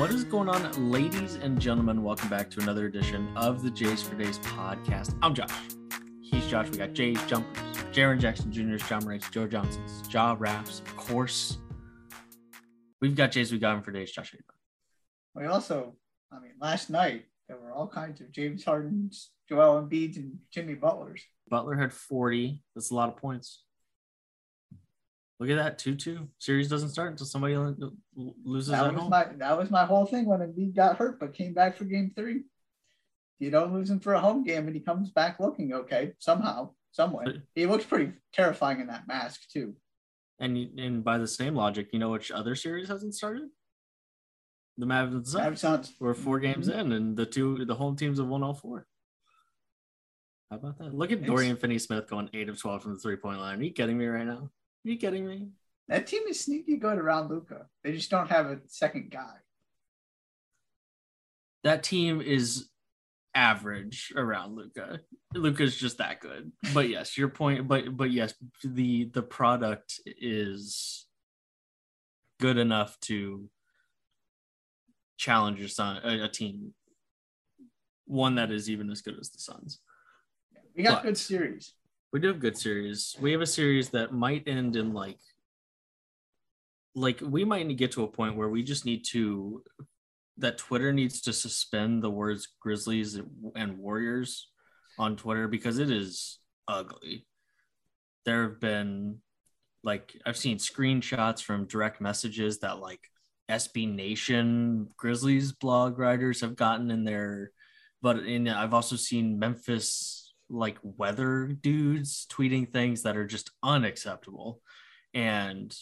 What is going on, ladies and gentlemen? Welcome back to another edition of the Jays for Days podcast. I'm Josh. He's Josh. We got Jays Jumpers, Jaren Jackson Jr.'s, Ja Morant's, Joe Johnson's, Jaw Raps, of course. We've got Jays. We got him for days. Josh. We also, I mean, last night there were all kinds of James Harden's, Joel Embiid's, and Jimmy Butler's. Butler had 40. That's a lot of points. Look at that, two-two. Series doesn't start until somebody loses that at was home. my that was my whole thing when Embiid got hurt, but came back for Game Three. You don't lose him for a home game, and he comes back looking okay somehow, some way. But- He looks pretty terrifying in that mask too. And and by the same logic, you know which other series hasn't started? The Mavs and Suns. We're 4 games Mhm. in, and the two the home teams have won all four. How about that? Look at Dorian Finney-Smith going eight of twelve from the three-point line. Are you kidding me right now? Are you kidding me? that team is sneaky good around Luka. They just don't have a second guy. That team is average around Luka. Luka's just that good. But yes, your point. But but yes, the the product is good enough to challenge your son a, a team, one that is even as good as the Suns. We got But- good series. We do have good series. We have a series that might end in like like we might get to a point where we just need to that Twitter needs to suspend the words Grizzlies and Warriors on Twitter because it is ugly. There have been like I've seen screenshots from direct messages that like SB Nation Grizzlies blog writers have gotten in there, but in I've also seen Memphis like weather dudes tweeting things that are just unacceptable, and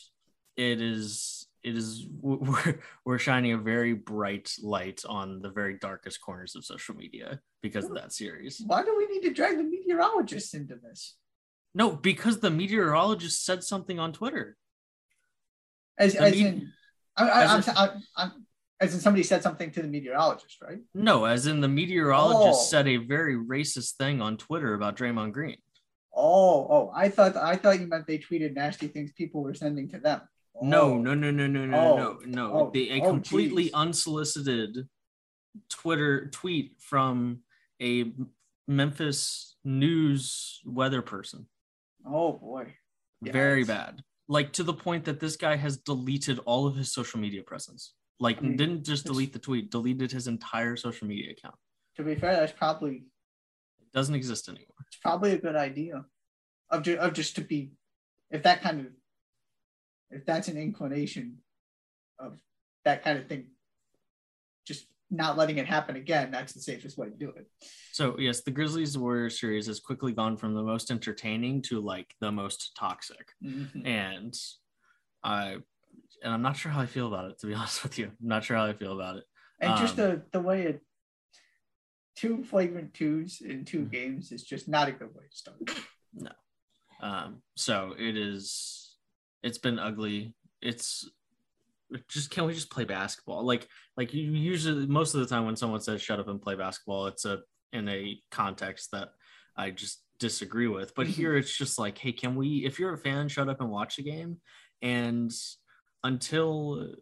it is it is we're, we're shining a very bright light on the very darkest corners of social media because of that series. Why do we need to drag the meteorologists into this? No, because the meteorologist said something on Twitter. As, as me- in, I, I, I'm, I'm, as in somebody said something to the meteorologist, right? No, as in the meteorologist Oh. said a very racist thing on Twitter about Draymond Green. Oh, oh, I thought I thought you meant they tweeted nasty things people were sending to them. No, Oh. no, no, no, no, no, Oh. no, no. Oh. A Oh, completely geez. unsolicited Twitter tweet from a Memphis news weather person. Oh boy. Very bad. Like to the point that this guy has deleted all of his social media presence. Like mean, didn't just delete the tweet, deleted his entire social media account. To be fair, that's probably It doesn't exist anymore. it's probably a good idea. Of just, of just to be, if that kind of, if that's an inclination of that kind of thing, just not letting it happen again. That's the safest way to do it. So yes, the Grizzlies Warriors series has quickly gone from the most entertaining to like the most toxic. Mhm. and I and I'm not sure how I feel about it to be honest with you. I'm not sure how I feel about it. And just Um, the the way it two flagrant twos in two Mhm. games is just not a good way to start. No. Um, so it is. It's been ugly. It's just can we just play basketball? Like like you usually most of the time when someone says shut up and play basketball, it's a in a context that I just disagree with. But Mhm. here it's just like, hey, can we? If you're a fan, shut up and watch the game. And until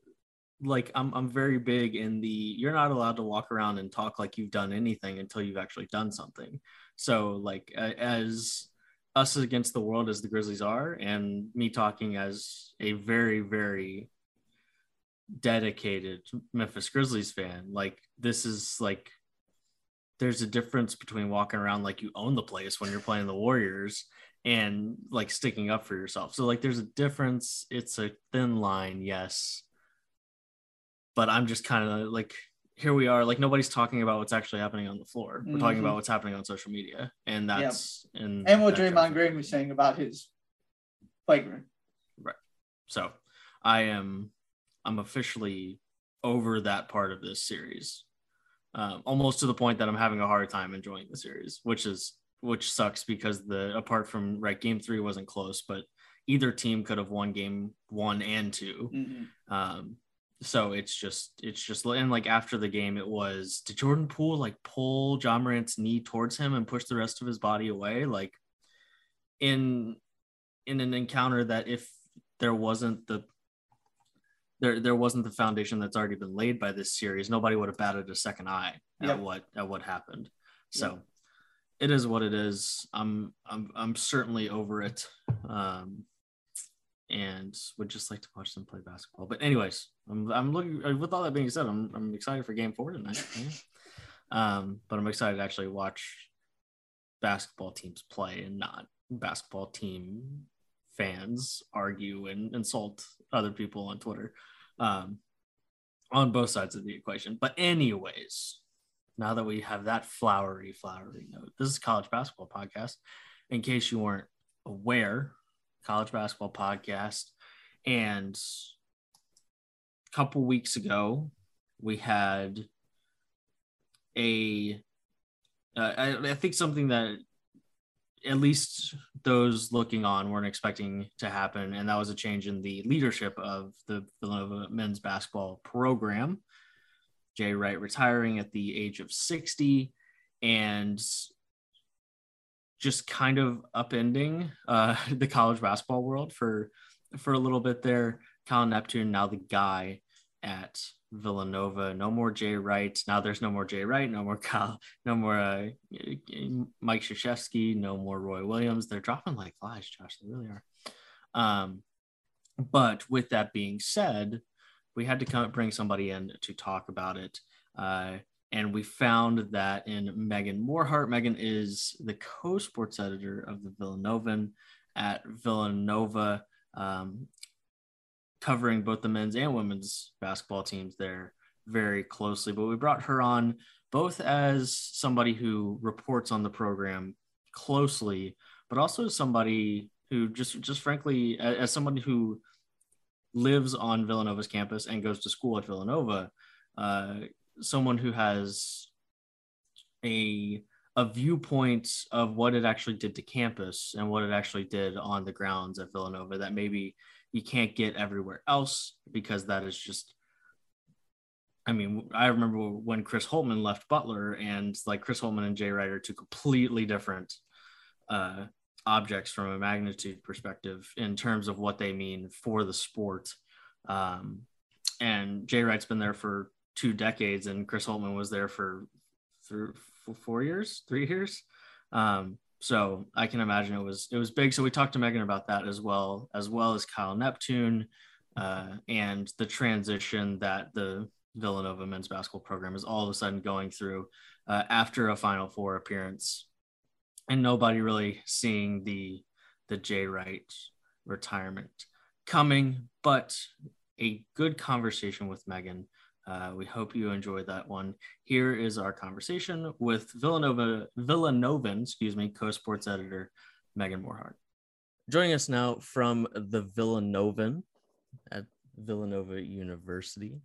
like I'm I'm very big in the you're not allowed to walk around and talk like you've done anything until you've actually done something. So like as us against the world as the Grizzlies are, and me talking as a very very dedicated Memphis Grizzlies fan, like this is like there's a difference between walking around like you own the place when you're playing the Warriors and like sticking up for yourself. So like there's a difference. It's a thin line, yes. But I'm just kind of like here we are like nobody's talking about what's actually happening on the floor. We're talking Mhm. about what's happening on social media and that's and And what Draymond Green was saying about his playground. Right. So I am I'm officially over that part of this series. Um, almost to the point that I'm having a hard time enjoying the series, which is which sucks because the apart from right game three wasn't close, but either team could have won game one and 2 Mhm. Um, so it's just it's just and like after the game, it was did Jordan Poole like pull Ja Morant's knee towards him and push the rest of his body away? Like in in an encounter that if there wasn't the there there wasn't the foundation that's already been laid by this series, nobody would have batted a second eye at Yep. what at what happened. So it is what it is. I'm I'm I'm certainly over it. Um and would just like to watch them play basketball. But anyways, I'm I'm looking uh, with all that being said, I'm I'm excited for game four tonight. yeah. Um, but I'm excited to actually watch basketball teams play and not basketball team fans argue and insult other people on Twitter um, on both sides of the equation. But, anyways, now that we have that flowery, flowery note, this is College Basketball Podcast. In case you weren't aware, College Basketball Podcast. And a couple weeks ago, we had a uh, I, I think something that at least those looking on weren't expecting to happen, and that was a change in the leadership of the Villanova men's basketball program. Jay Wright retiring at the age of 60 and just kind of upending uh, the college basketball world for for a little bit there. Kyle Neptune now the guy at Villanova. No more Jay Wright. Now there's no more Jay Wright. No more Cal. No more uh, Mike Krzyzewski. No more Roy Williams. They're dropping like flies, Josh. They really are. Um, but with that being said, we had to come bring somebody in to talk about it. Uh, and we found that in Meghann Morhardt. Meghann is the co-sports editor of the Villanovan at Villanova. Um, covering both the men's and women's basketball teams there very closely. But we brought her on both as somebody who reports on the program closely, but also as somebody who just just frankly as somebody who lives on Villanova's campus and goes to school at Villanova, uh, someone who has a a viewpoint of what it actually did to campus and what it actually did on the grounds at Villanova that maybe you can't get everywhere else because that is just I mean, I remember when Chris Holtmann left Butler and like Chris Holtmann and Jay Wright two completely different uh, objects from a magnitude perspective in terms of what they mean for the sport. Um, and Jay Wright's been there for two decades and Chris Holtmann was there for, for four years, three years. Um, so I can imagine it was it was big. So we talked to Meghann about that as well, as well as Kyle Neptune uh, and the transition that the Villanova men's basketball program is all of a sudden going through uh, after a Final Four appearance, and nobody really seeing the the Jay Wright retirement coming, but a good conversation with Meghann uh, we hope you enjoyed that one. Here is our conversation with Villanova Villanovan, excuse me, co-sports editor Meghann Morhardt. Joining us now from the Villanovan at Villanova University,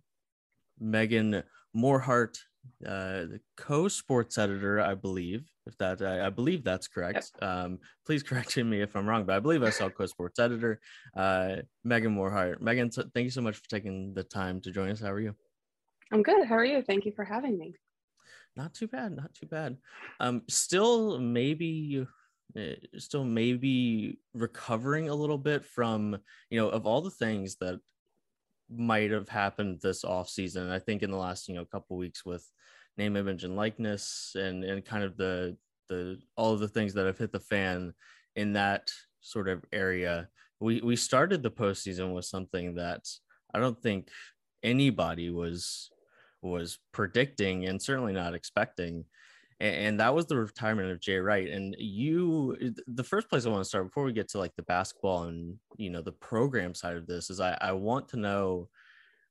Meghann Morhardt, uh, the co-sports editor, I believe. If that, I, I believe that's correct. Yep. Um, please correct me if I'm wrong, but I believe I saw co-sports editor uh, Meghann Morhardt. Meghann, thank you so much for taking the time to join us. How are you? I'm good. How are you? Thank you for having me. Not too bad. Not too bad. Um, still maybe, uh, still maybe recovering a little bit from you know of all the things that might have happened this off season. I think in the last you know couple weeks with name, image, and likeness, and and kind of the the all of the things that have hit the fan in that sort of area. We we started the postseason with something that I don't think anybody was was predicting and certainly not expecting. And, that was the retirement of Jay Wright. And you, the first place I want to start before we get to like the basketball and you know the program side of this is I, I want to know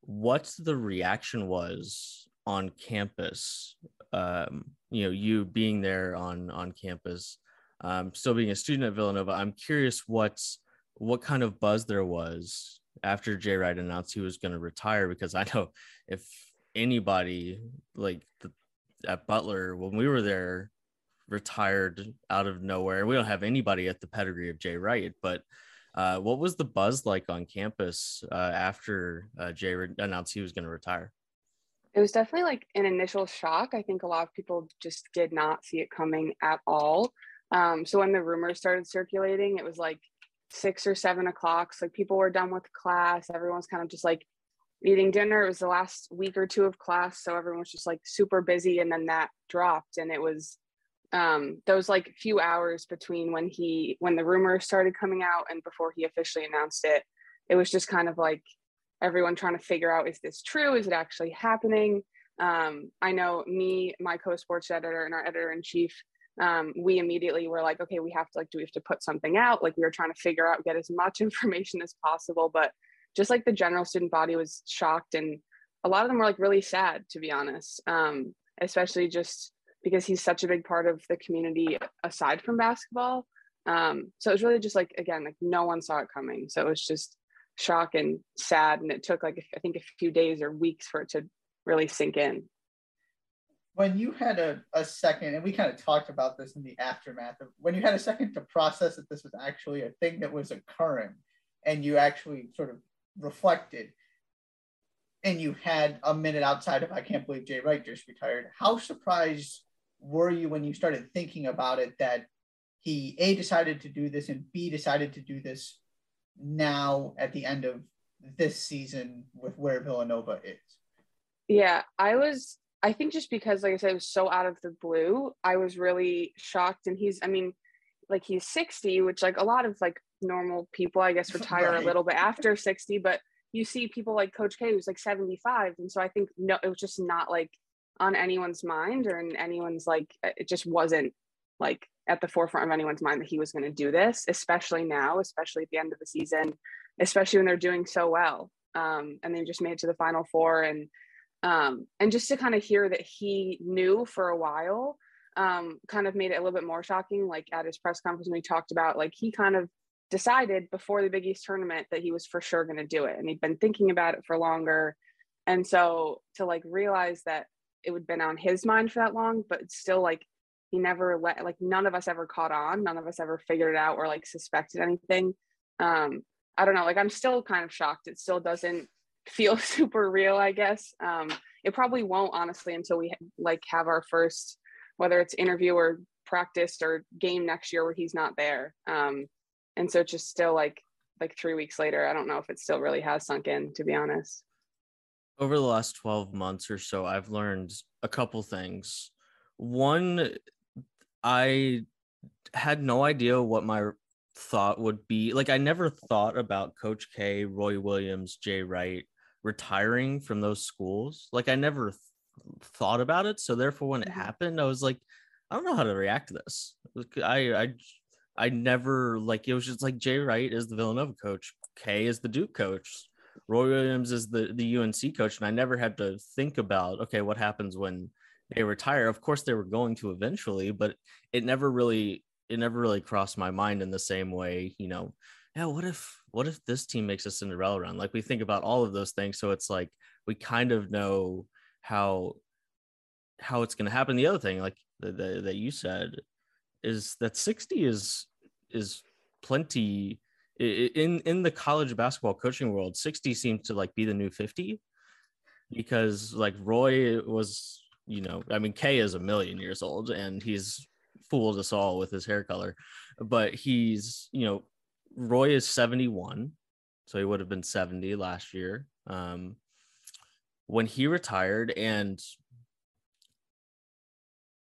what the reaction was on campus. Um, you know, you being there on on campus, um, still being a student at Villanova. I'm curious what's what kind of buzz there was after Jay Wright announced he was going to retire because I know if anybody like the, at Butler when we were there retired out of nowhere. We don't have anybody at the pedigree of Jay Wright, but uh, what was the buzz like on campus uh, after uh, Jay re- announced he was going to retire? It was definitely like an initial shock. I think a lot of people just did not see it coming at all. Um, so when the rumors started circulating, it was like six or seven o'clock. So like people were done with class. Everyone's kind of just like eating dinner. It was the last week or two of class, so everyone was just like super busy, and then that dropped, and it was um, those like few hours between when he when the rumors started coming out and before he officially announced it. It was just kind of like everyone trying to figure out is this true? Is it actually happening? Um, I know me, my co-sports editor, and our editor in chief. Um, we immediately were like, okay, we have to like, do we have to put something out? Like, we were trying to figure out, get as much information as possible, but just like the general student body was shocked and a lot of them were like really sad to be honest um, especially just because he's such a big part of the community aside from basketball. Um, so it was really just like again like no one saw it coming. So it was just shock and sad and it took like i think a few days or weeks for it to really sink in. When you had a, a second and we kind of talked about this in the aftermath of when you had a second to process that this was actually a thing that was occurring and you actually sort of reflected and you had a minute outside of I can't believe Jay Wright just retired, how surprised were you when you started thinking about it that he A decided to do this and B decided to do this now at the end of this season with where Villanova is? Yeah, I was I think just because like I said it was so out of the blue, I was really shocked and he's I mean like he's 60, which like a lot of like normal people, I guess, retire right. a little bit after 60, but you see people like Coach K who's like 75. And so I think no, it was just not like on anyone's mind or in anyone's like it just wasn't like at the forefront of anyone's mind that he was going to do this, especially now, especially at the end of the season, especially when they're doing so well. Um, and they just made it to the final four and um, and just to kind of hear that he knew for a while um, kind of made it a little bit more shocking. Like at his press conference, when we talked about like he kind of decided before the Big East tournament that he was for sure going to do it. And he'd been thinking about it for longer. And so to like realize that it would been on his mind for that long, but still like he never let like none of us ever caught on, none of us ever figured it out or like suspected anything. Um, I don't know, like I'm still kind of shocked. It still doesn't feel super real, I guess. Um, it probably won't honestly until we like have our first, whether it's interview or practice or game next year where he's not there. Um, and so it's just still like like three weeks later i don't know if it still really has sunk in to be honest. Over the last 12 months or so i've learned a couple things. One i had no idea what my thought would be. Like i never thought about coach k roy williams jay wright retiring from those schools. Like i never th- thought about it. So therefore when it mm-hmm. happened i was like i don't know how to react to this. I i I never like it was just like Jay Wright is the Villanova coach, K is the Duke coach, Roy Williams is the the UNC coach, and I never had to think about okay, what happens when they retire. Of course, they were going to eventually, but it never really it never really crossed my mind in the same way. You know, yeah, what if what if this team makes a Cinderella run? Like we think about all of those things, so it's like we kind of know how how it's going to happen. The other thing, like that you said, is that 60 is is plenty. In in the college basketball coaching world 60 seems to like be the new 50 because like roy was you know i mean k is a million years old and he's fooled us all with his hair color but he's you know roy is 71 so he would have been 70 last year um when he retired and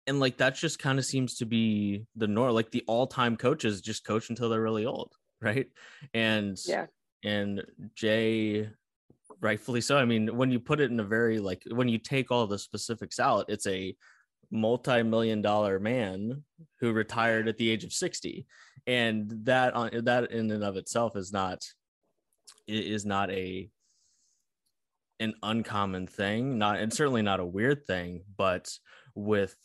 and like that just kind of seems to be the norm like the all-time coaches just coach until they're really old right? And yeah. and jay rightfully so i mean when you put it in a very like when you take all the specifics out it's a multi-million dollar man who retired at the age of 60 and that on that in and of itself is not is not a an uncommon thing not and certainly not a weird thing but with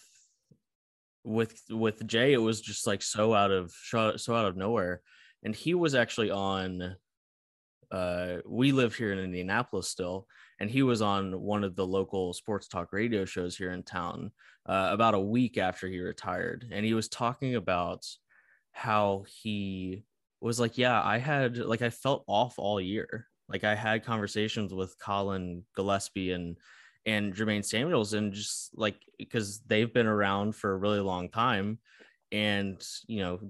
with with Jay, it was just like so out of so out of nowhere, and he was actually on. Uh, we live here in Indianapolis still, and he was on one of the local sports talk radio shows here in town uh, about a week after he retired, and he was talking about how he was like, yeah, I had like I felt off all year. Like I had conversations with Collin Gillespie and and Jermaine Samuels, and just like because they've been around for a really long time, and you know,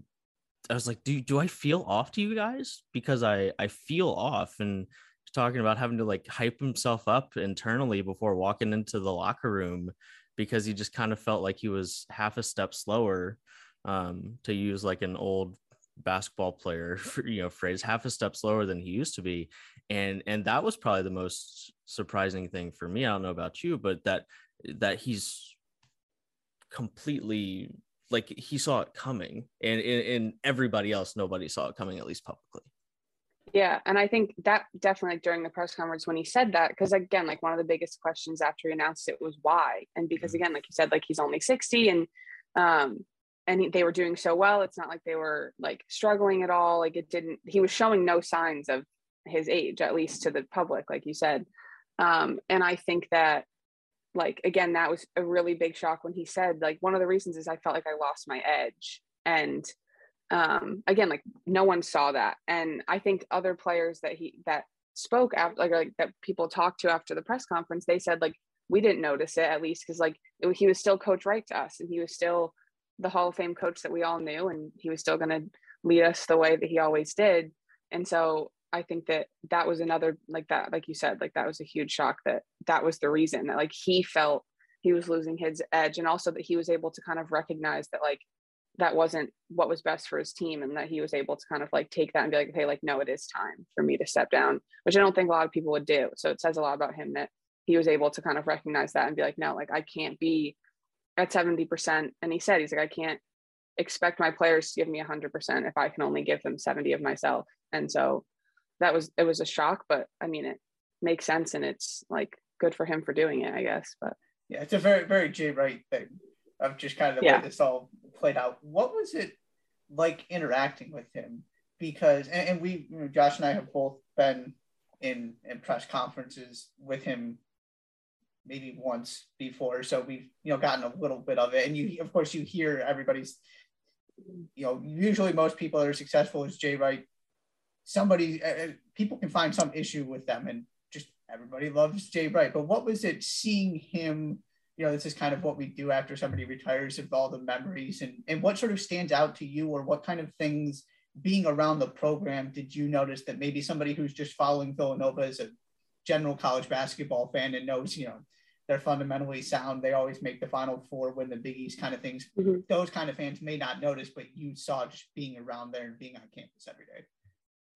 I was like, do do I feel off to you guys? Because I I feel off, and talking about having to like hype himself up internally before walking into the locker room because he just kind of felt like he was half a step slower um, to use like an old basketball player you know phrase half a step slower than he used to be and and that was probably the most surprising thing for me. I don't know about you but that that he's completely like he saw it coming and and everybody else nobody saw it coming at least publicly. Yeah and i think that definitely like, during the press conference when he said that because again like one of the biggest questions after he announced it was why and because mm-hmm. again like you said like he's only 60 and um and they were doing so well it's not like they were like struggling at all like it didn't he was showing no signs of his age at least to the public like you said um and i think that like again that was a really big shock when he said like one of the reasons is i felt like i lost my edge. And um again like no one saw that. And i think other players that he that spoke after like, like that people talked to after the press conference they said like we didn't notice it at least because like it, he was still coach Wright to us and he was still the hall of fame coach that we all knew and he was still going to lead us the way that he always did. And so I think that that was another like that, like you said, like that was a huge shock that that was the reason that like he felt he was losing his edge and also that he was able to kind of recognize that like that wasn't what was best for his team and that he was able to kind of like take that and be like, okay, like, no, it is time for me to step down, which I don't think a lot of people would do. So it says a lot about him that he was able to kind of recognize that and be like, no, like I can't be at 70%. And he said, he's like, I can't expect my players to give me 100% if I can only give them 70 of myself. And so that was it was a shock, but I mean it makes sense and it's like good for him for doing it, I guess. But yeah, it's a very very Jay Wright thing of just kind of the yeah. way this all played out. What was it like interacting with him? Because and, and we, you know, Josh and I have both been in in press conferences with him maybe once before so we've you know gotten a little bit of it and you of course you hear everybody's you know usually most people that are successful is jay wright somebody uh, people can find some issue with them and just everybody loves Jay Wright. But what was it seeing him? You know, this is kind of what we do after somebody retires of all the memories and, and what sort of stands out to you or what kind of things being around the program did you notice that maybe somebody who's just following Villanova as a general college basketball fan and knows, you know, they're fundamentally sound. They always make the final four, win the Big East kind of things. Mm-hmm. Those kind of fans may not notice, but you saw just being around there and being on campus every day.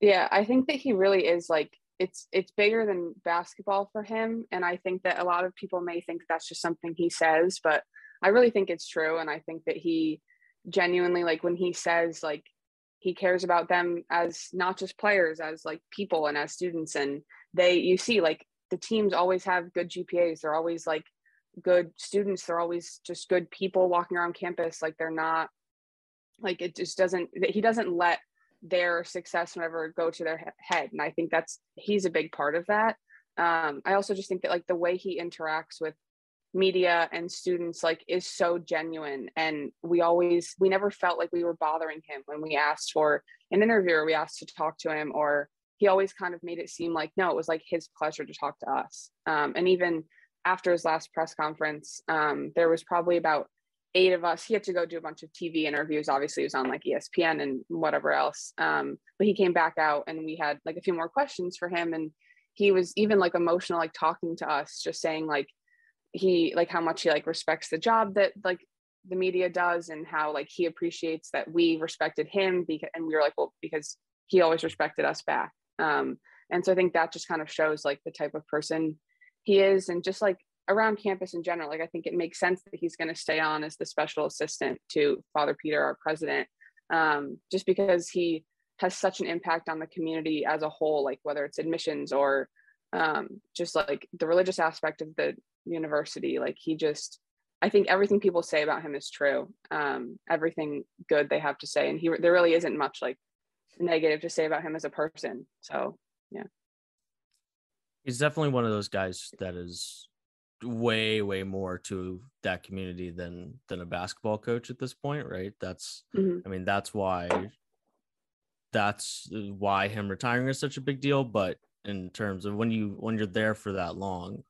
Yeah, I think that he really is like it's it's bigger than basketball for him and I think that a lot of people may think that's just something he says, but I really think it's true and I think that he genuinely like when he says like he cares about them as not just players as like people and as students and they you see like the teams always have good GPAs they're always like good students they're always just good people walking around campus like they're not like it just doesn't he doesn't let their success whenever go to their head and i think that's he's a big part of that. Um, i also just think that like the way he interacts with media and students like is so genuine and we always we never felt like we were bothering him when we asked for an interview or we asked to talk to him or he always kind of made it seem like no it was like his pleasure to talk to us. Um, and even after his last press conference um, there was probably about eight of us. He had to go do a bunch of TV interviews. Obviously, he was on like ESPN and whatever else. Um, but he came back out and we had like a few more questions for him. And he was even like emotional, like talking to us, just saying like he like how much he like respects the job that like the media does and how like he appreciates that we respected him because and we were like, well, because he always respected us back. Um, and so I think that just kind of shows like the type of person he is and just like around campus in general, like I think it makes sense that he's going to stay on as the special assistant to Father Peter, our president, um, just because he has such an impact on the community as a whole, like whether it's admissions or um, just like the religious aspect of the university. Like he just, I think everything people say about him is true. Um, everything good they have to say, and he there really isn't much like negative to say about him as a person. So yeah. He's definitely one of those guys that is way way more to that community than than a basketball coach at this point right that's mm-hmm. i mean that's why that's why him retiring is such a big deal but in terms of when you when you're there for that long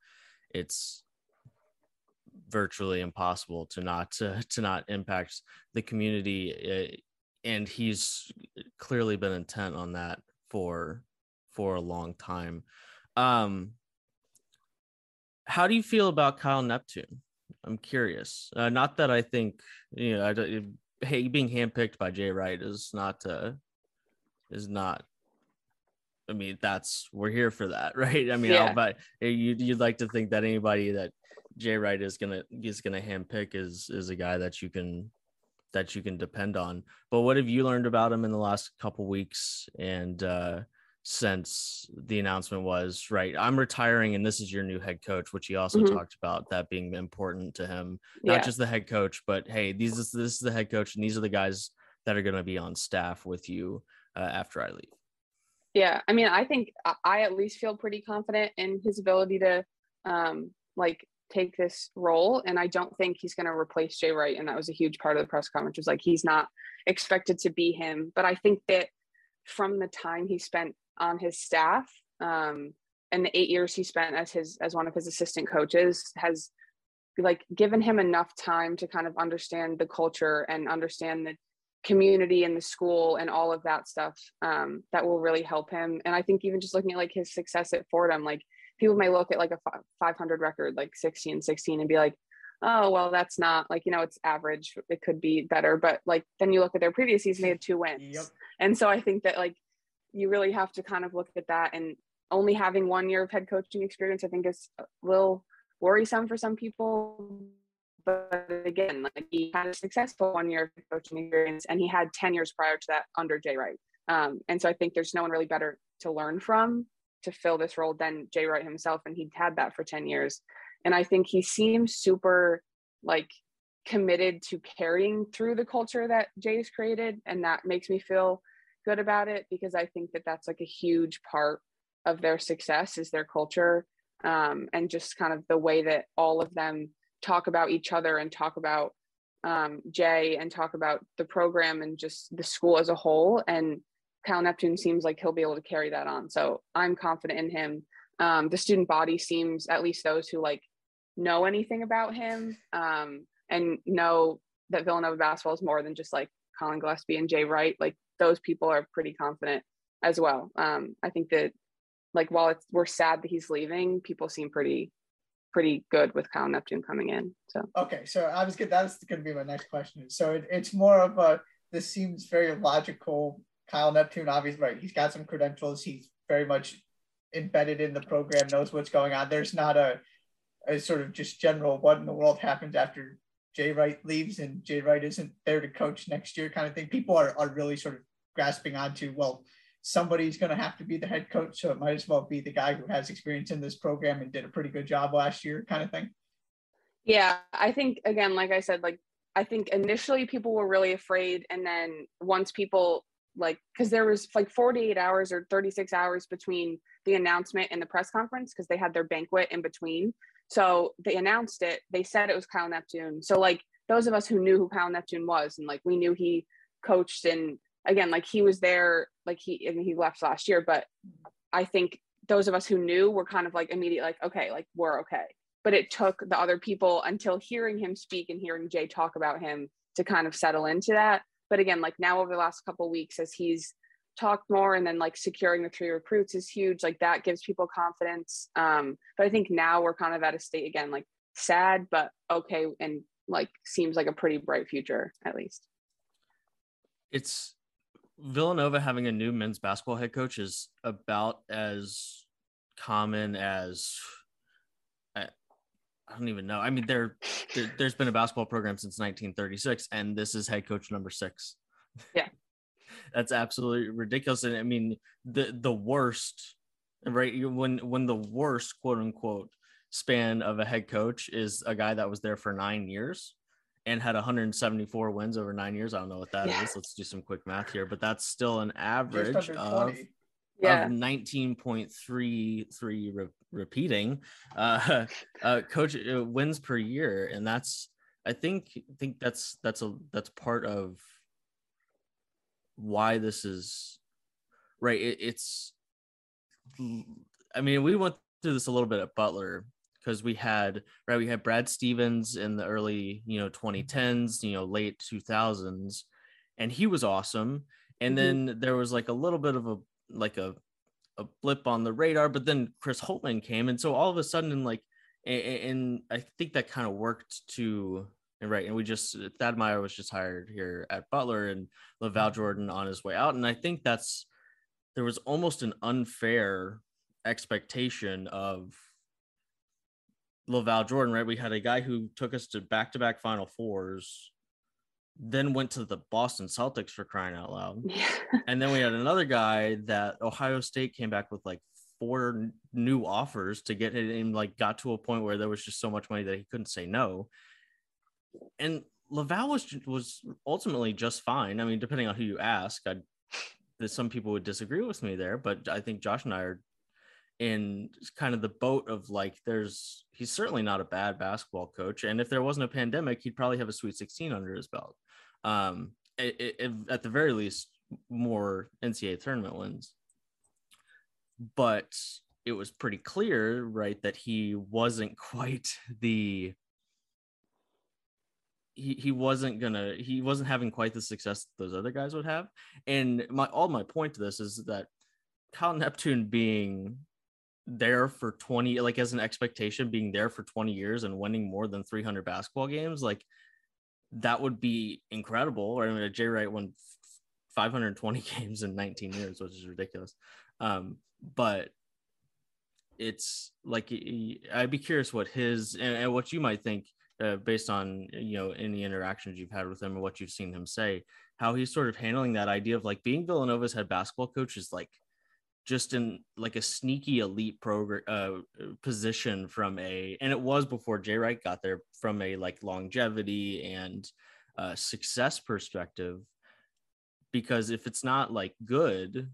it's virtually impossible to not to, to not impact the community eh, and he's clearly been intent on that for for a long time Um, how do you feel about Kyle Neptune? I'm curious. Uh, not that I think you know, I, don't- hey, being handpicked by Jay Wright is not uh, is not. I mean, that's we're here for that, right? I mean, Yeah. But you you'd like to think that anybody that Jay Wright is gonna is gonna handpick is is a guy that you can that you can depend on. But what have you learned about him in the last couple weeks and uh, since the announcement was right? I'm retiring, and this is your new head coach, which he also Mhm. talked about that being important to him. Not Yeah. just the head coach, but hey, these is this is the head coach, and these are the guys that are going to be on staff with you uh, after I leave. Yeah, I mean, I think I- I at least feel pretty confident in his ability to um like take this role and I don't think he's going to replace Jay Wright and that was a huge part of the press conference was like he's not expected to be him, but I think that from the time he spent on his staff um and the 8 years he spent as his as one of his assistant coaches has like given him enough time to kind of understand the culture and understand the community and the school and all of that stuff um, that will really help him. And I think even just looking at like his success at Fordham, like people may look at like a 500 record, like 16, 16 and be like, oh, well, that's not like, you know, it's average. It could be better. But like, then you look at their previous season, they had two wins. Yep. And so I think that like, you really have to kind of look at that and only having one year of head coaching experience, I think is a little worrisome for some people but again, like he had a successful one year of coaching experience, and he had ten years prior to that under Jay Wright. Um, and so I think there's no one really better to learn from to fill this role than Jay Wright himself, and he'd had that for ten years. And I think he seems super like committed to carrying through the culture that Jay's created, and that makes me feel good about it because I think that that's like a huge part of their success is their culture um, and just kind of the way that all of them talk about each other and talk about um, Jay and talk about the program and just the school as a whole. And Kyle Neptune seems like he'll be able to carry that on. So I'm confident in him. Um, the student body seems, at least those who like know anything about him um, and know that Villanova basketball is more than just like Collin Gillespie and Jay Wright. Like those people are pretty confident as well. Um, I think that like while it's we're sad that he's leaving, people seem pretty pretty good with Kyle Neptune coming in. So Okay, so I was good. That's going to be my next question. So it, it's more of a. This seems very logical. Kyle Neptune, obviously, right? He's got some credentials. He's very much embedded in the program. Knows what's going on. There's not a, a sort of just general what in the world happens after Jay Wright leaves and Jay Wright isn't there to coach next year, kind of thing. People are are really sort of grasping onto well. Somebody's going to have to be the head coach, so it might as well be the guy who has experience in this program and did a pretty good job last year, kind of thing. yeah, I think again, like I said, like I think initially people were really afraid, and then once people like because there was like 48 hours or 36 hours between the announcement and the press conference because they had their banquet in between. So they announced it. They said it was Kyle Neptune. So like those of us who knew who Kyle Neptune was and like we knew he coached and again like he was there like he and he left last year but I think those of us who knew were kind of like immediately like okay like we're okay but it took the other people until hearing him speak and hearing Jay talk about him to kind of settle into that but again like now over the last couple weeks as he's talked more and then like securing the three recruits is huge like that gives people confidence um but i think now we're kind of at a state again like sad but okay and like seems like a pretty bright future at least it's Villanova having a new men's basketball head coach is about as common as I, I don't even know. I mean, there, there there's been a basketball program since 1936, and this is head coach number six. Yeah. That's absolutely ridiculous. And I mean, the the worst, right? When when the worst quote unquote span of a head coach is a guy that was there for nine years and had 174 wins over nine years. I don't know what that is. Yeah. Let's do some quick math here, but that's still an average of, yeah of 19.33 re- repeating uh, uh, coach uh, wins per year, and that's I think think that's that's a that's part of why this is right. It, it's I mean we went through this a little bit at Butler because we had right we had Brad Stevens in the early you know 2010s you know late 2000s and he was awesome and Mhm. then there was like a little bit of a like a a blip on the radar, but then Chris Holtmann came, and so all of a sudden, like, and, and I think that kind of worked to and right, and we just uh, Thad Matta was just hired here at Butler, and LaVall Jordan on his way out, and I think that's there was almost an unfair expectation of LaVall Jordan, right? We had a guy who took us to back to back Final Fours, then went to the Boston Celtics for crying out loud. Yeah. and then we had another guy that Ohio State came back with like four new offers to get it and like got to a point where there was just so much money that he couldn't say no. And LaVall was was ultimately just fine. I mean, depending on who you ask, I some people would disagree with me there, but I think Josh and I are in kind of the boat of like there's he's certainly not a bad basketball coach and if there wasn't a pandemic he'd probably have a sweet 16 under his belt um at the very least more ncaa tournament wins but it was pretty clear right that he wasn't quite the he, he wasn't gonna he wasn't having quite the success those other guys would have. And my all my point to this is that Kyle Neptune being there for 20 like as an expectation being there for 20 years and winning more than 300 basketball games like that would be incredible. I mean jay wright won 520 games in 19 years which is ridiculous. Um, but it's like i'd be curious what his and what you might think uh, based on you know any interactions you've had with him or what you've seen him say how he's sort of handling that idea of like being villanova's head basketball coach is like just in like a sneaky elite program uh, position from a and it was before Jay Wright got there from a like longevity and uh, success perspective because if it's not like good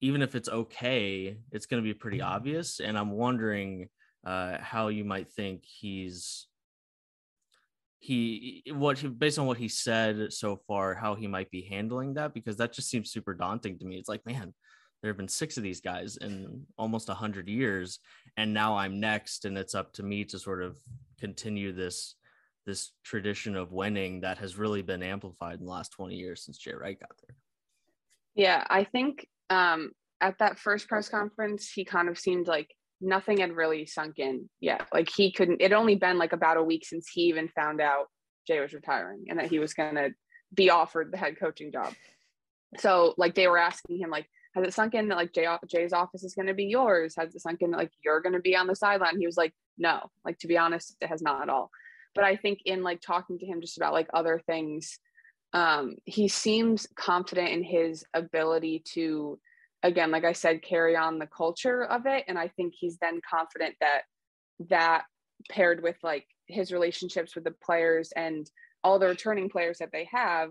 even if it's okay it's going to be pretty mm-hmm. obvious and i'm wondering uh, how you might think he's he what based on what he said so far how he might be handling that because that just seems super daunting to me. It's like man there have been six of these guys in almost a hundred years and now i'm next and it's up to me to sort of continue this this tradition of winning that has really been amplified in the last 20 years since jay wright got there. Yeah i think um at that first press conference he kind of seemed like nothing had really sunk in yet like he couldn't it only been like about a week since he even found out jay was retiring and that he was going to be offered the head coaching job so like they were asking him like has it sunk in that like Jay, Jay's office is going to be yours? Has it sunk in that like you're going to be on the sideline? He was like, no, like to be honest, it has not at all. But I think in like talking to him just about like other things, um, he seems confident in his ability to, again, like I said, carry on the culture of it. And I think he's then confident that that paired with like his relationships with the players and all the returning players that they have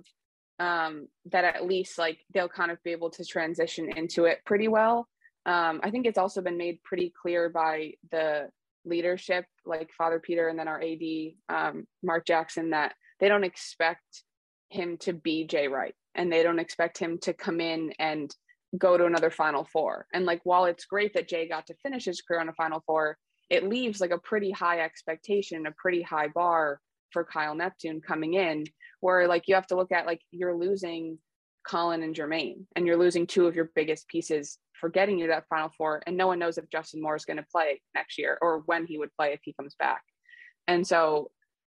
um, that at least like they'll kind of be able to transition into it pretty well. Um, I think it's also been made pretty clear by the leadership, like Father Peter and then our AD, um, Mark Jackson, that they don't expect him to be Jay Wright and they don't expect him to come in and go to another Final Four. And like, while it's great that Jay got to finish his career on a Final Four, it leaves like a pretty high expectation, a pretty high bar for Kyle Neptune coming in where like you have to look at like you're losing Collin and Jermaine, and you're losing two of your biggest pieces for getting you that Final Four, and no one knows if Justin Moore is going to play next year or when he would play if he comes back. And so,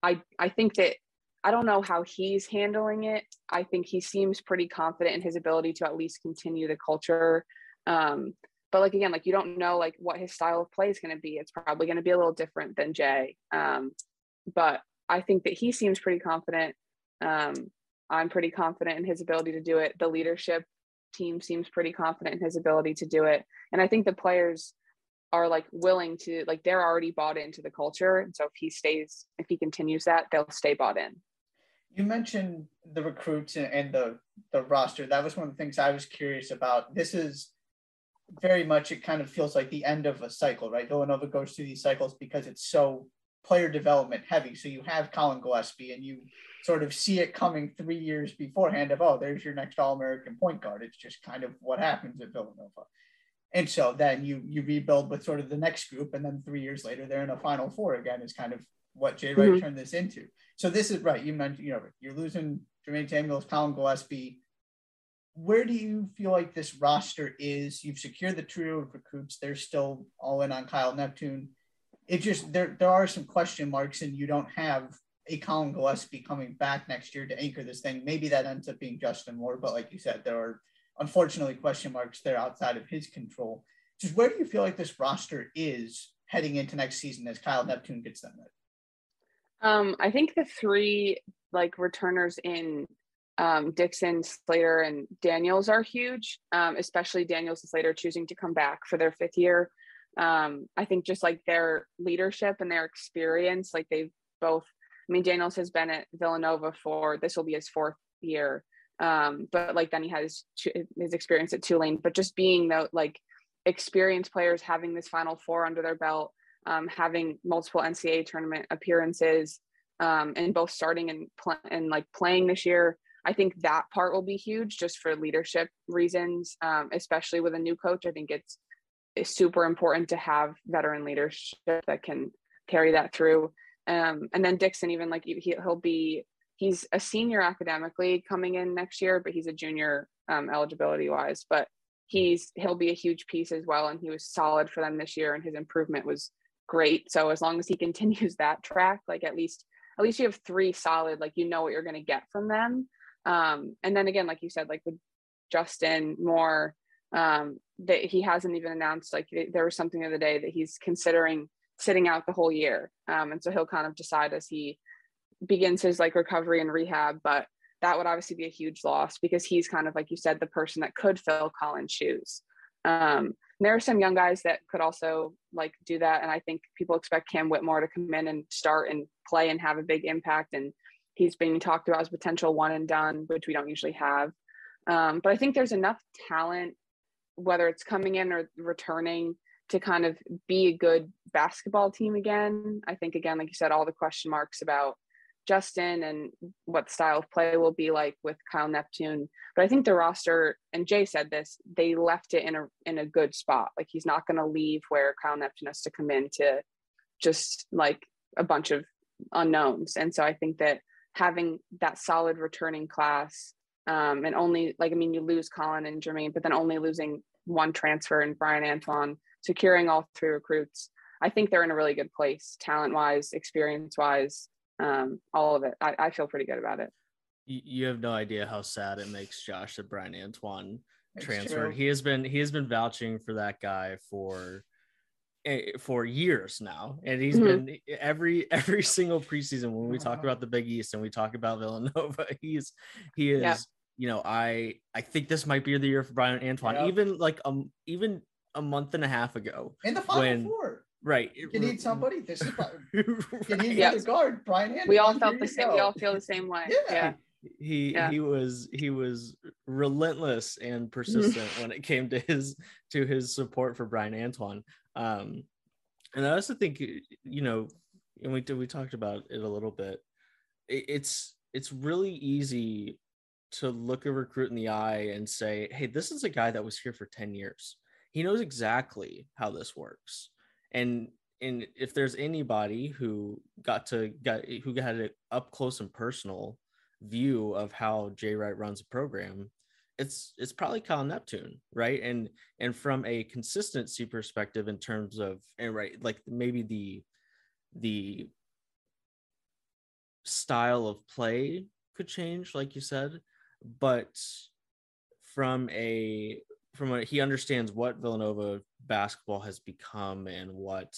I I think that I don't know how he's handling it. I think he seems pretty confident in his ability to at least continue the culture. Um, but like again, like you don't know like what his style of play is going to be. It's probably going to be a little different than Jay. Um, but I think that he seems pretty confident. Um, I'm pretty confident in his ability to do it. The leadership team seems pretty confident in his ability to do it. And I think the players are like willing to like they're already bought into the culture. And so if he stays, if he continues that, they'll stay bought in. You mentioned the recruits and the the roster. That was one of the things I was curious about. This is very much it kind of feels like the end of a cycle, right? Villanova goes through these cycles because it's so player development heavy. So you have Collin Gillespie and you sort of see it coming three years beforehand of, oh, there's your next All American point guard. It's just kind of what happens at Villanova. And so then you you rebuild with sort of the next group, and then three years later they're in a Final Four again. Is kind of what Jay Wright mm-hmm. turned this into. So this is right. You mentioned you know you're losing Jermaine Samuels, Collin Gillespie. where do you feel like this roster is? You've secured the trio of recruits. They're still all in on Kyle Neptune. It just there there are some question marks, and you don't have a Collin Gillespie coming back next year to anchor this thing. Maybe that ends up being Justin Moore, but like you said, there are unfortunately question marks there outside of his control. Just where do you feel like this roster is heading into next season as Kyle Neptune gets them there? Um, I think the three like returners in um, Dixon, Slater, and Daniels are huge, um, especially Daniels and Slater choosing to come back for their fifth year. Um, I think just like their leadership and their experience, like they've both, I mean, Daniels has been at Villanova for this will be his fourth year. Um, but like then he has his experience at Tulane, but just being the like experienced players having this final four under their belt, um, having multiple NCAA tournament appearances, um, and both starting and, pl- and like playing this year. I think that part will be huge just for leadership reasons, um, especially with a new coach. I think it's, it's super important to have veteran leadership that can carry that through. Um, and then Dixon, even like he, he'll be, he's a senior academically coming in next year, but he's a junior um, eligibility wise. But he's he'll be a huge piece as well, and he was solid for them this year, and his improvement was great. So as long as he continues that track, like at least at least you have three solid, like you know what you're going to get from them. Um, and then again, like you said, like with Justin Moore, um, that he hasn't even announced. Like there was something the other day that he's considering sitting out the whole year, um, and so he'll kind of decide as he begins his like recovery and rehab. But that would obviously be a huge loss because he's kind of like you said, the person that could fill Collin's shoes. Um, there are some young guys that could also like do that, and I think people expect Cam Whitmore to come in and start and play and have a big impact. And he's being talked about as potential one and done, which we don't usually have. Um, but I think there's enough talent, whether it's coming in or returning, to kind of be a good basketball team again. I think again, like you said, all the question marks about Justin and what style of play will be like with Kyle Neptune. But I think the roster, and Jay said this, they left it in a in a good spot. Like he's not going to leave where Kyle Neptune has to come in to just like a bunch of unknowns. And so I think that having that solid returning class um, and only like I mean you lose Collin and Jermaine, but then only losing one transfer and Bryan Antoine, securing all three recruits. I think they're in a really good place, talent wise, experience wise, um, all of it. I, I feel pretty good about it. You have no idea how sad it makes Josh that Bryan Antoine transferred. He has been he has been vouching for that guy for eh, for years now and he's mm-hmm. been every every single preseason when we talk about the big east and we talk about villanova he's he is yeah. you know i i think this might be the year for bryan antoine yeah. even like um even a month and a half ago in the final when, four Right. You need somebody. This is you need another guard, Bryan. Antoine, we all felt the same. Go. We all feel the same way. Yeah. yeah. He yeah. he was he was relentless and persistent when it came to his to his support for Bryan Antoine. Um, and I also think you know, and we we talked about it a little bit. It, it's it's really easy to look a recruit in the eye and say, "Hey, this is a guy that was here for ten years. He knows exactly how this works." And and if there's anybody who got to got who had an up close and personal view of how Jay Wright runs a program, it's it's probably Kyle Neptune, right? And and from a consistency perspective in terms of and right, like maybe the the style of play could change, like you said, but from a from a he understands what Villanova basketball has become and what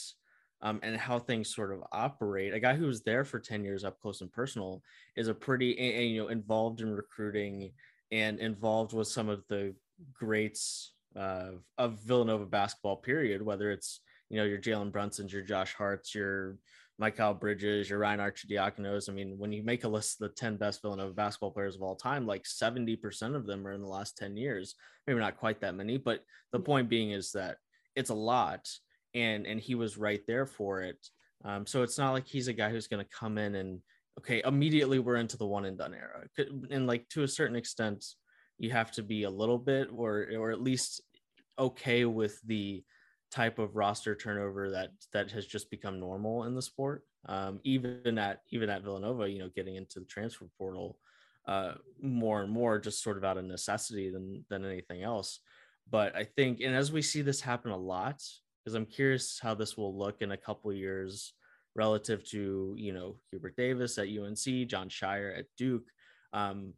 um, and how things sort of operate. A guy who was there for 10 years up close and personal is a pretty and, and, you know involved in recruiting and involved with some of the greats uh, of Villanova basketball period, whether it's you know your Jalen Brunsons, your Josh Harts, your Mikal Bridges, your Ryan Arcidiaconos. I mean, when you make a list of the 10 best Villanova basketball players of all time, like 70% of them are in the last 10 years. Maybe not quite that many, but the point being is that it's a lot. And and he was right there for it. Um, so it's not like he's a guy who's going to come in and okay, immediately we're into the one and done era. And like to a certain extent, you have to be a little bit or or at least okay with the type of roster turnover that that has just become normal in the sport. Um, even at even at Villanova, you know, getting into the transfer portal, uh, more and more, just sort of out of necessity than than anything else. But I think, and as we see this happen a lot, because I'm curious how this will look in a couple years relative to you know Hubert Davis at UNC, Jon Scheyer at Duke. Um,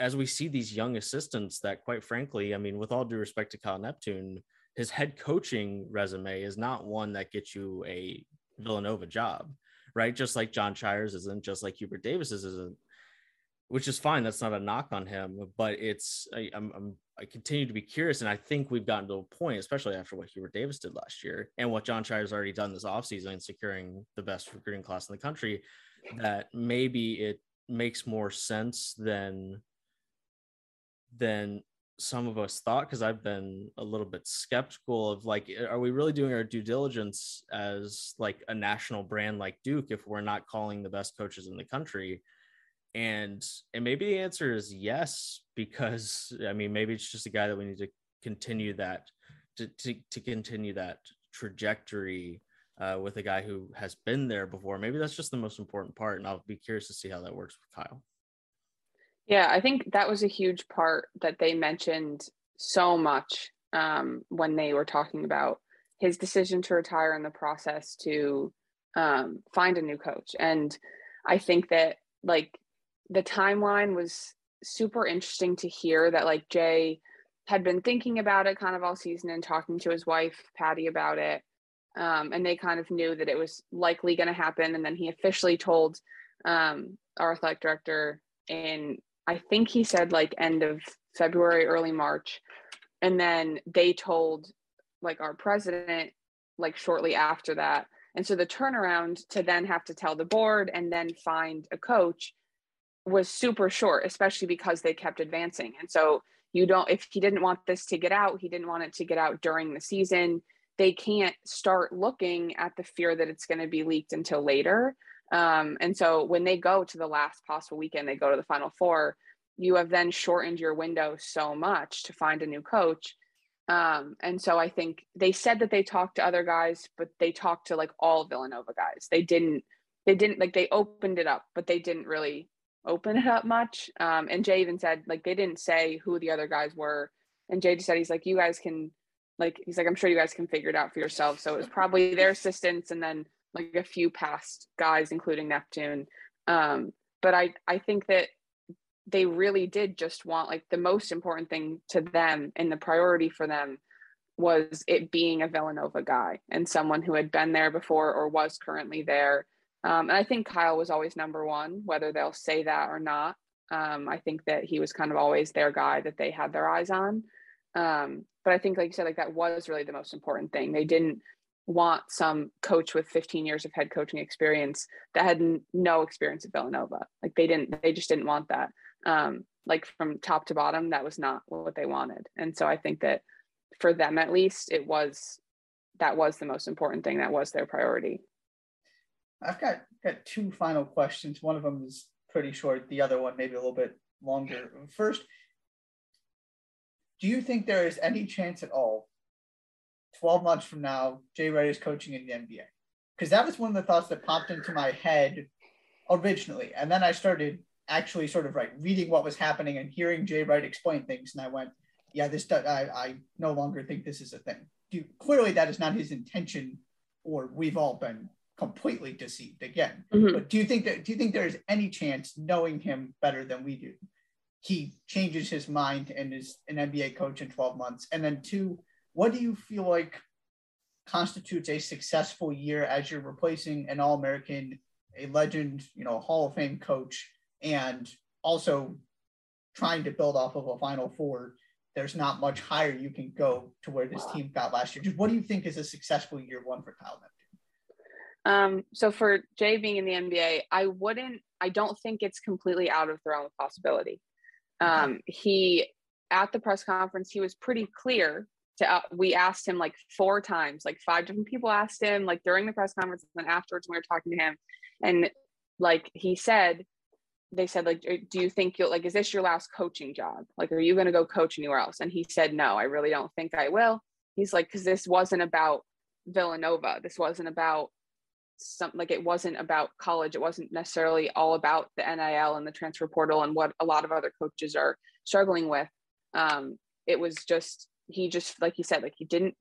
as we see these young assistants that quite frankly i mean with all due respect to kyle neptune his head coaching resume is not one that gets you a villanova job right just like Jon Scheyer's isn't just like hubert davis's isn't which is fine that's not a knock on him but it's I, I'm, I'm i continue to be curious and i think we've gotten to a point especially after what hubert davis did last year and what jon scheyer's already done this offseason securing the best recruiting class in the country that maybe it makes more sense than than some of us thought because I've been a little bit skeptical of like are we really doing our due diligence as like a national brand like Duke if we're not calling the best coaches in the country and and maybe the answer is yes because I mean maybe it's just a guy that we need to continue that to to, to continue that trajectory uh, with a guy who has been there before maybe that's just the most important part and I'll be curious to see how that works with Kyle yeah, I think that was a huge part that they mentioned so much um, when they were talking about his decision to retire in the process to um, find a new coach. And I think that like the timeline was super interesting to hear that like Jay had been thinking about it kind of all season and talking to his wife Patty about it. Um, and they kind of knew that it was likely going to happen. And then he officially told um, our athletic director in I think he said like end of February, early March. And then they told like our president like shortly after that. And so the turnaround to then have to tell the board and then find a coach was super short, especially because they kept advancing. And so you don't, if he didn't want this to get out, he didn't want it to get out during the season. They can't start looking at the fear that it's going to be leaked until later. Um, and so when they go to the last possible weekend, they go to the final four, you have then shortened your window so much to find a new coach. Um, and so I think they said that they talked to other guys, but they talked to like all Villanova guys. They didn't, they didn't like they opened it up, but they didn't really open it up much. Um, and Jay even said like they didn't say who the other guys were. And Jay just said he's like, you guys can like he's like, I'm sure you guys can figure it out for yourselves. So it was probably their assistants and then like a few past guys, including Neptune. Um, but I I think that they really did just want like the most important thing to them and the priority for them was it being a Villanova guy and someone who had been there before or was currently there. Um, and I think Kyle was always number one, whether they'll say that or not. Um, I think that he was kind of always their guy that they had their eyes on. Um, but I think, like you said, like that was really the most important thing. They didn't want some coach with 15 years of head coaching experience that had n- no experience at Villanova. Like they didn't, they just didn't want that. Um, like from top to bottom, that was not what they wanted. And so I think that for them, at least, it was that was the most important thing. That was their priority. I've got got two final questions. One of them is pretty short. The other one maybe a little bit longer. First, do you think there is any chance at all 12 months from now, Jay Wright is coaching in the NBA? Because that was one of the thoughts that popped into my head originally. And then I started actually sort of like reading what was happening and hearing Jay Wright explain things. And I went, yeah, this, I, I no longer think this is a thing. Do, clearly, that is not his intention, or we've all been completely deceived again. Mm-hmm. But do you think that, do you think there is any chance, knowing him better than we do, he changes his mind and is an NBA coach in 12 months? And then, two, what do you feel like constitutes a successful year as you're replacing an All American, a legend, you know, Hall of Fame coach, and also trying to build off of a Final Four? There's not much higher you can go to where this team got last year. Just what do you think is a successful year one for Kyle Neptune? Um, so for Jay being in the NBA, I wouldn't, I don't think it's completely out of the realm of possibility. Um, he at the press conference, he was pretty clear to uh, we asked him like four times like five different people asked him like during the press conference and then afterwards when we were talking to him. And like he said they said like do you think you'll like is this your last coaching job? Like are you going to go coach anywhere else? And he said no i really don't think i will. He's like because this wasn't about villanova. This wasn't about some like it wasn't about college. It wasn't necessarily all about the NIL and the transfer portal and what a lot of other coaches are struggling with. Um, it was just he just like he said, like he didn't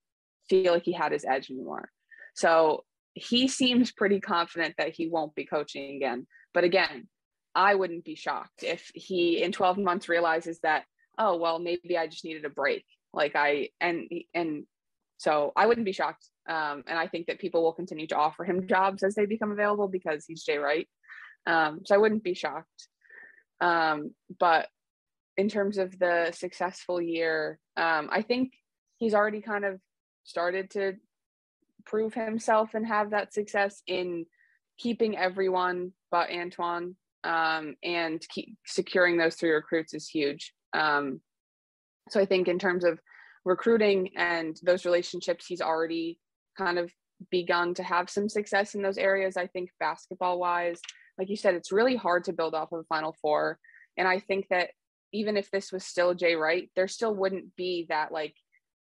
feel like he had his edge anymore. So he seems pretty confident that he won't be coaching again. But again, I wouldn't be shocked if he in 12 months realizes that, oh, well, maybe I just needed a break. Like I, and, and so I wouldn't be shocked. Um, and I think that people will continue to offer him jobs as they become available because he's Jay Wright. Um, so I wouldn't be shocked. Um, but in terms of the successful year, um, I think he's already kind of started to prove himself and have that success in keeping everyone but Antoine um, and keep securing those three recruits is huge. Um, so I think in terms of recruiting and those relationships, he's already kind of begun to have some success in those areas. I think basketball wise, like you said, it's really hard to build off of a Final Four. And I think that even if this was still Jay Wright, there still wouldn't be that like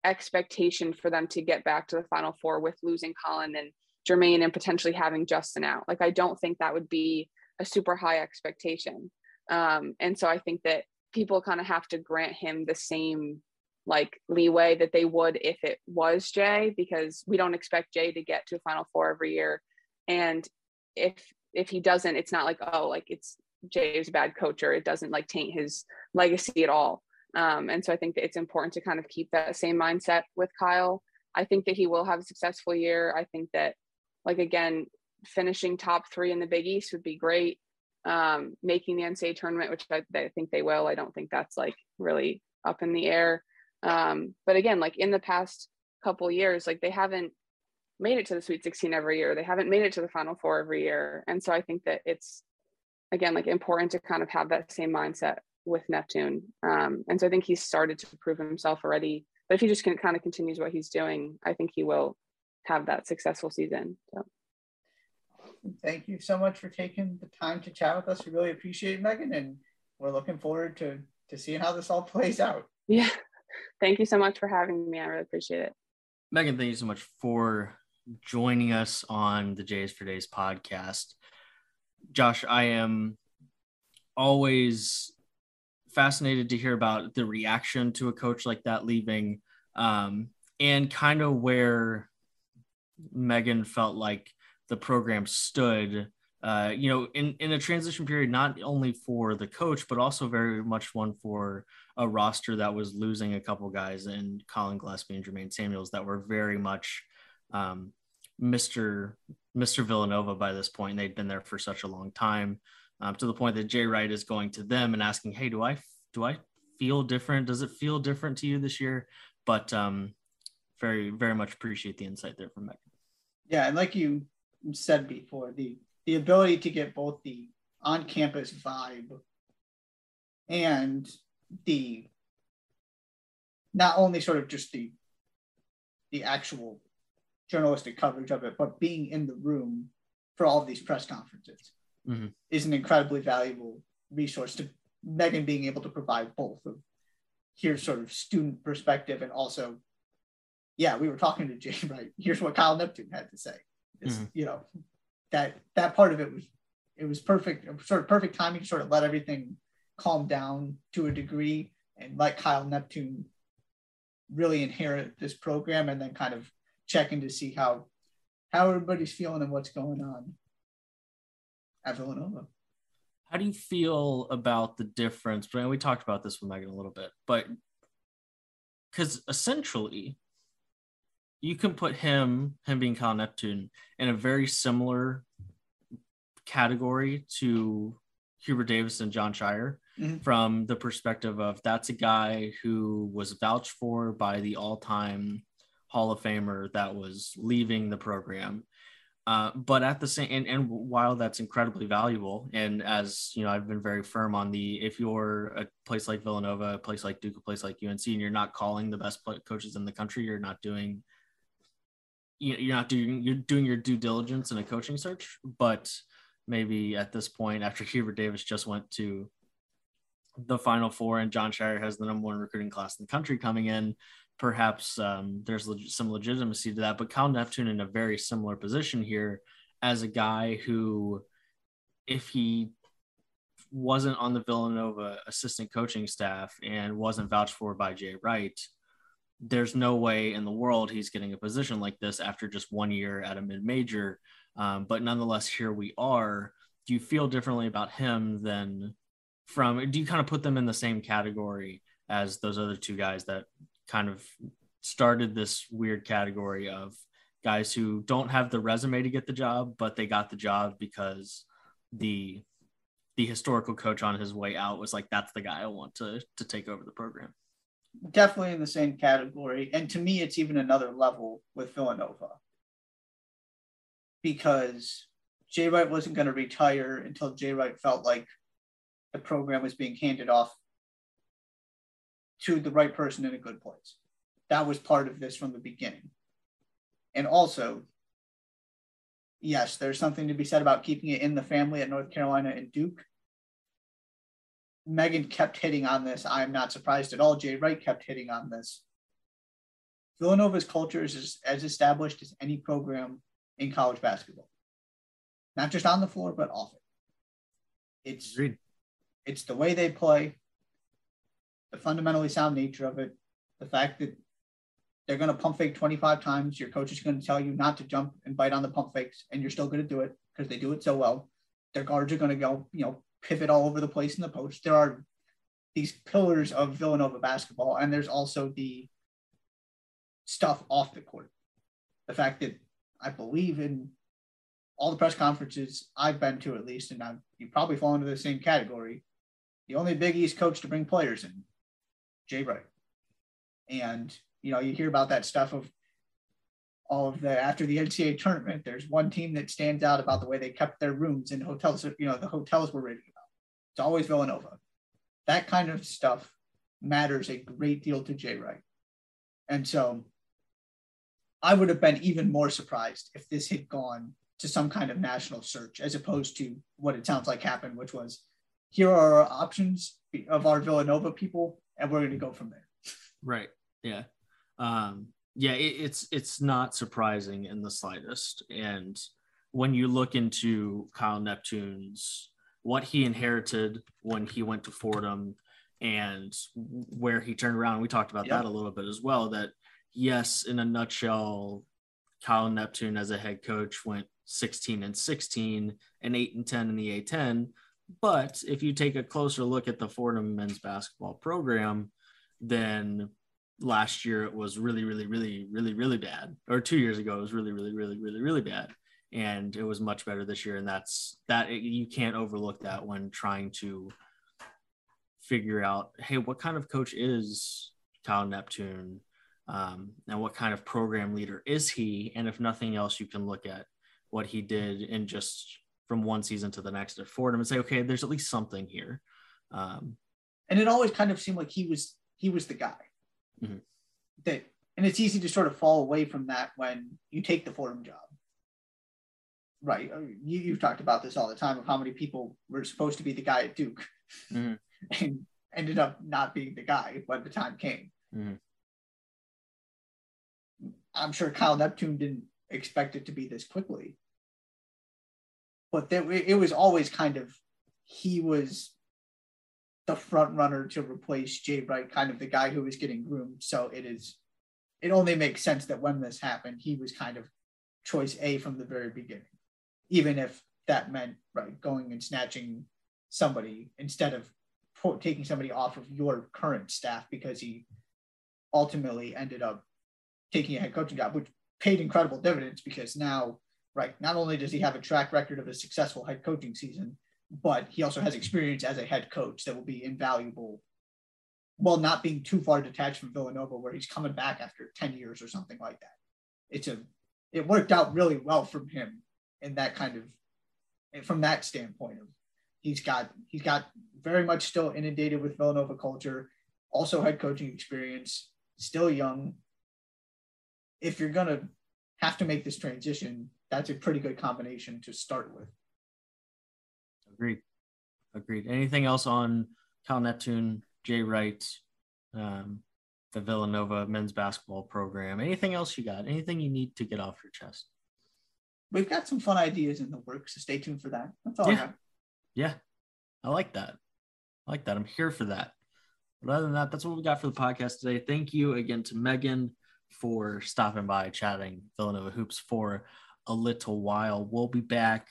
expectation for them to get back to the Final Four with losing Collin and Jermaine and potentially having Justin out. Like I don't think that would be a super high expectation. Um, and so I think that people kind of have to grant him the same like leeway that they would if it was Jay, because we don't expect Jay to get to a Final Four every year. And if if he doesn't, it's not like oh, like it's Jay's bad coach or it doesn't like taint his legacy at all. Um, and so I think that it's important to kind of keep that same mindset with Kyle. I think that he will have a successful year. I think that, like, again, finishing top three in the Big East would be great. Um, making the NCAA tournament, which I, I, think they will. I don't think that's like really up in the air. Um, but again, like in the past couple years, like they haven't made it to the Sweet 16 every year. They haven't made it to the Final Four every year. And so I think that it's again like important to kind of have that same mindset with Neptune. Um, and so I think he's started to prove himself already. But if he just can kind of continues what he's doing, I think he will have that successful season. So. Thank you so much for taking the time to chat with us. We really appreciate it, Meghann, and we're looking forward to to seeing how this all plays out. Yeah. Thank you so much for having me. I really appreciate it. Meghann, thank you so much for joining us on the Jays for Days podcast. Josh, I am always fascinated to hear about the reaction to a coach like that leaving um, and kind of where Meghann felt like the program stood. Uh, you know, in, in a transition period, not only for the coach, but also very much one for a roster that was losing a couple guys and Collin Gillespie and Jermaine Samuels that were very much um, Mr. Mr. Villanova by this point. They'd been there for such a long time um, to the point that Jay Wright is going to them and asking, "Hey, do I do I feel different? Does it feel different to you this year?" But um, very very much appreciate the insight there from Meghann. Yeah, and like you said before, the the ability to get both the on campus vibe and the not only sort of just the the actual journalistic coverage of it, but being in the room for all of these press conferences mm-hmm. is an incredibly valuable resource to Meghann being able to provide both of here's sort of student perspective and also, yeah, we were talking to Jay, right? Here's what Kyle Neptune had to say. mm-hmm. you know, that that part of it was it was perfect, sort of perfect timing sort of let everything calm down to a degree and let Kyle Neptune really inherit this program and then kind of checking to see how how everybody's feeling and what's going on at Villanova. How do you feel about the difference? We talked about this with Meghann a little bit, but because essentially you can put him, him being Kyle Neptune, in a very similar category to Hubert Davis and Jon Scheyer mm-hmm. from the perspective of that's a guy who was vouched for by the all-time Hall of Famer that was leaving the program. Uh, but at the same and, and while that's incredibly valuable, and as you know, I've been very firm on the if you're a place like Villanova, a place like Duke, a place like UNC, and you're not calling the best coaches in the country, you're not doing you're not doing you're doing your due diligence in a coaching search. But maybe at this point, after Hubert Davis just went to the Final Four and Jon Scheyer has the number one recruiting class in the country coming in, perhaps um, there's leg- some legitimacy to that. But Kyle Neptune in a very similar position here as a guy who, if he wasn't on the Villanova assistant coaching staff and wasn't vouched for by Jay Wright, there's no way in the world he's getting a position like this after just one year at a mid major. Um, but nonetheless, here we are. Do you feel differently about him than from? Do you kind of put them in the same category as those other two guys that kind of started this weird category of guys who don't have the resume to get the job, but they got the job because the the historical coach on his way out was like, that's the guy I want to to take over the program definitely in the same category. And to me, it's even another level with Villanova because Jay Wright wasn't going to retire until Jay Wright felt like the program was being handed off to the right person in a good place. That was part of this from the beginning. And also, yes, there's something to be said about keeping it in the family at North Carolina and Duke. Meghann kept hitting on this. I'm not surprised at all. Jay Wright kept hitting on this. Villanova's culture is as established as any program in college basketball, not just on the floor, but off it. It's Agreed. it's the way they play, the fundamentally sound nature of it, the fact that they're going to pump fake 25 times. Your coach is going to tell you not to jump and bite on the pump fakes, and you're still going to do it because they do it so well. Their guards are going to go, you know, pivot all over the place in the post. There are these pillars of Villanova basketball, and there's also the stuff off the court. The fact that I believe in all the press conferences I've been to, at least, and I've, you probably fall into the same category. The only Big East coach to bring players in, Jay Wright. And, you know, you hear about that stuff of all of the after the NCAA tournament, there's one team that stands out about the way they kept their rooms in hotels. You know, the hotels were to go. It's always Villanova. That kind of stuff matters a great deal to Jay Wright. And so I would have been even more surprised if this had gone to some kind of national search as opposed to what it sounds like happened, which was here are our options of our Villanova people, and we're going to go from there. Right. Yeah. Um, yeah, it, it's it's not surprising in the slightest. And when you look into Kyle Neptune's what he inherited when he went to Fordham and where he turned around, we talked about that a little bit as well. That yes, in a nutshell, Kyle Neptune as a head coach went 16 and 16 and 8 and 10 in the A10. But if you take a closer look at the Fordham men's basketball program, then last year it was really, really, really, really, really bad. Or two years ago, it was really, really, really, really, really bad. And it was much better this year. And that's that you can't overlook that when trying to figure out, hey, what kind of coach is Kyle Neptune? Um, and what kind of program leader is he? And if nothing else, you can look at what he did in just from one season to the next at Fordham and say, okay, there's at least something here. Um, and it always kind of seemed like he was he was the guy mm-hmm. that and it's easy to sort of fall away from that when you take the Fordham job. Right. You, you've talked about this all the time of how many people were supposed to be the guy at Duke mm-hmm. and ended up not being the guy when the time came. Mm-hmm. I'm sure Kyle Neptune didn't expect it to be this quickly. But that it was always kind of he was the front runner to replace Jay Wright, kind of the guy who was getting groomed. So it is, it only makes sense that when this happened, he was kind of choice A from the very beginning, even if that meant right going and snatching somebody instead of taking somebody off of your current staff because he ultimately ended up taking a head coaching job, which paid incredible dividends because now, right, not only does he have a track record of a successful head coaching season, but he also has experience as a head coach that will be invaluable while not being too far detached from Villanova, where he's coming back after 10 years or something like that. It's a it worked out really well from him in that kind of from that standpoint of he's got he's got very much still inundated with Villanova culture, also head coaching experience, still young. If you're gonna have to make this transition, that's a pretty good combination to start with. Agreed. Agreed. Anything else on Kyle Neptune, Jay Wright, um, the Villanova men's basketball program? Anything else you got? Anything you need to get off your chest? we've got some fun ideas in the works, so stay tuned for that. That's all I Yeah. got. Yeah, I like that. I like that. I'm here for that. But other than that, that's what we got for the podcast today. Thank you again to Meghann for stopping by, chatting Villanova Hoops for a little while. We'll be back,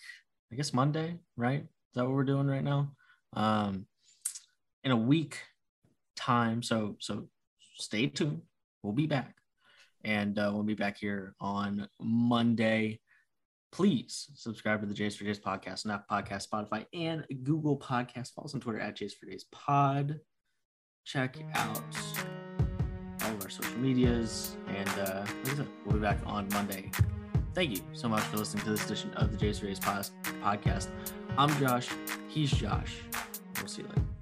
I guess, Monday, right? Is that what we're doing right now? Um, in a week time. So, so stay tuned. We'll be back. And uh, we'll be back here on Monday please subscribe to the Jays for Days podcast, not podcast, Spotify, and Google Podcast. Follow us on Twitter at Jays for Days Pod. Check out all of our social medias, and uh, we'll be back on Monday. Thank you so much for listening to this edition of the for pod- podcast. I'm Josh. He's Josh. We'll see you later.